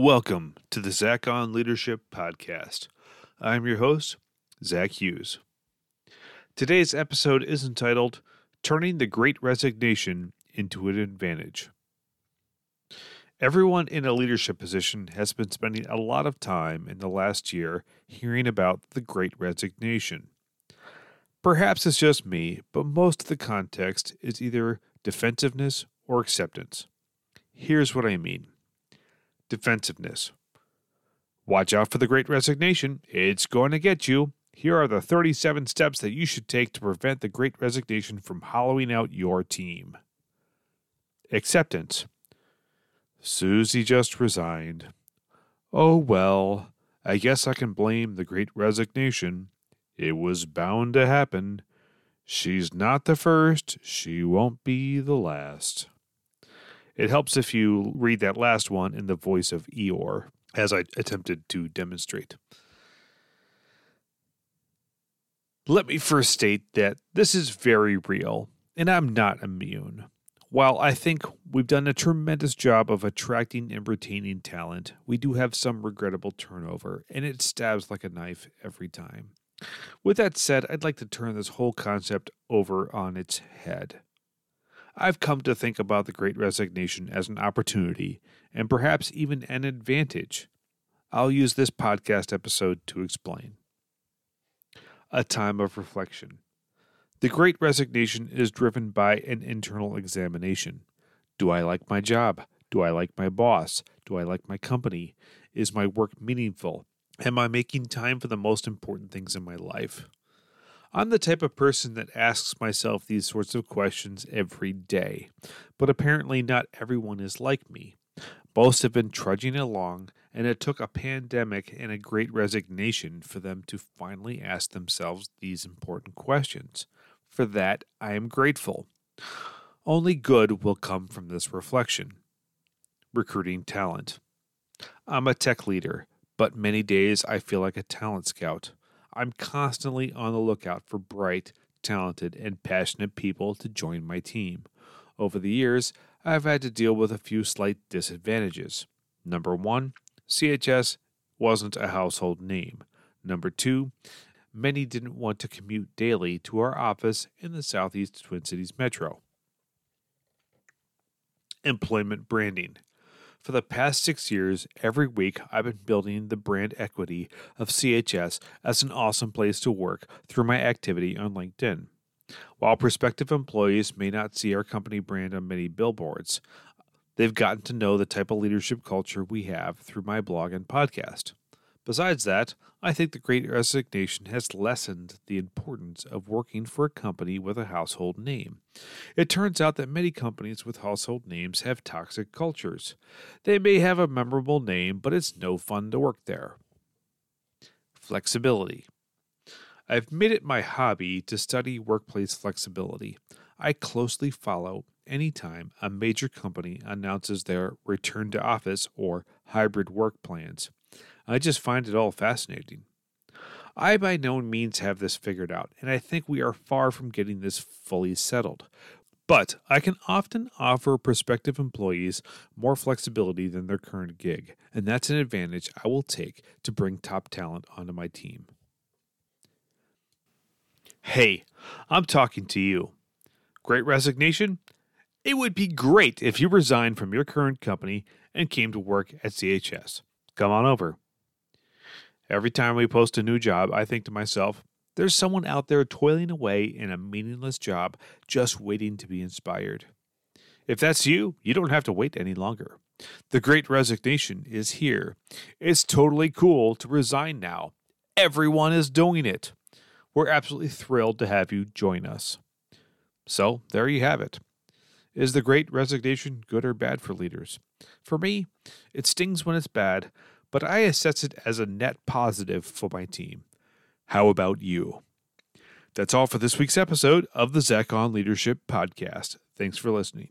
Welcome to the Zach on Leadership Podcast. I'm your host, Zach Hughes. Today's episode is entitled Turning the Great Resignation into an Advantage. Everyone in a leadership position has been spending a lot of time in the last year hearing about the Great Resignation. Perhaps it's just me, but most of the context is either defensiveness or acceptance. Here's what I mean defensiveness. Watch out for the great resignation. It's going to get you. Here are the 37 steps that you should take to prevent the great resignation from hollowing out your team. Acceptance. Susie just resigned. Oh well, I guess I can blame the great resignation. It was bound to happen. She's not the first, she won't be the last. It helps if you read that last one in the voice of Eeyore, as I attempted to demonstrate. Let me first state that this is very real, and I'm not immune. While I think we've done a tremendous job of attracting and retaining talent, we do have some regrettable turnover, and it stabs like a knife every time. With that said, I'd like to turn this whole concept over on its head. I've come to think about the Great Resignation as an opportunity and perhaps even an advantage. I'll use this podcast episode to explain. A time of reflection. The Great Resignation is driven by an internal examination. Do I like my job? Do I like my boss? Do I like my company? Is my work meaningful? Am I making time for the most important things in my life? I'm the type of person that asks myself these sorts of questions every day, but apparently not everyone is like me. Most have been trudging along, and it took a pandemic and a great resignation for them to finally ask themselves these important questions. For that, I am grateful. Only good will come from this reflection. Recruiting talent. I'm a tech leader, but many days I feel like a talent scout. I'm constantly on the lookout for bright, talented, and passionate people to join my team. Over the years, I've had to deal with a few slight disadvantages. Number one, CHS wasn't a household name. Number two, many didn't want to commute daily to our office in the Southeast Twin Cities metro. Employment branding. For the past six years, every week I've been building the brand equity of CHS as an awesome place to work through my activity on LinkedIn. While prospective employees may not see our company brand on many billboards, they've gotten to know the type of leadership culture we have through my blog and podcast. Besides that, I think the Great Resignation has lessened the importance of working for a company with a household name. It turns out that many companies with household names have toxic cultures. They may have a memorable name, but it's no fun to work there. Flexibility. I've made it my hobby to study workplace flexibility. I closely follow anytime a major company announces their return to office or hybrid work plans. I just find it all fascinating. I by no means have this figured out, and I think we are far from getting this fully settled. But I can often offer prospective employees more flexibility than their current gig, and that's an advantage I will take to bring top talent onto my team. Hey, I'm talking to you. Great resignation? It would be great if you resigned from your current company and came to work at CHS. Come on over. Every time we post a new job, I think to myself, there's someone out there toiling away in a meaningless job just waiting to be inspired. If that's you, you don't have to wait any longer. The great resignation is here. It's totally cool to resign now. Everyone is doing it. We're absolutely thrilled to have you join us. So, there you have it. Is the great resignation good or bad for leaders? For me, it stings when it's bad, but I assess it as a net positive for my team. How about you? That's all for this week's episode of the Zach on Leadership Podcast. Thanks for listening.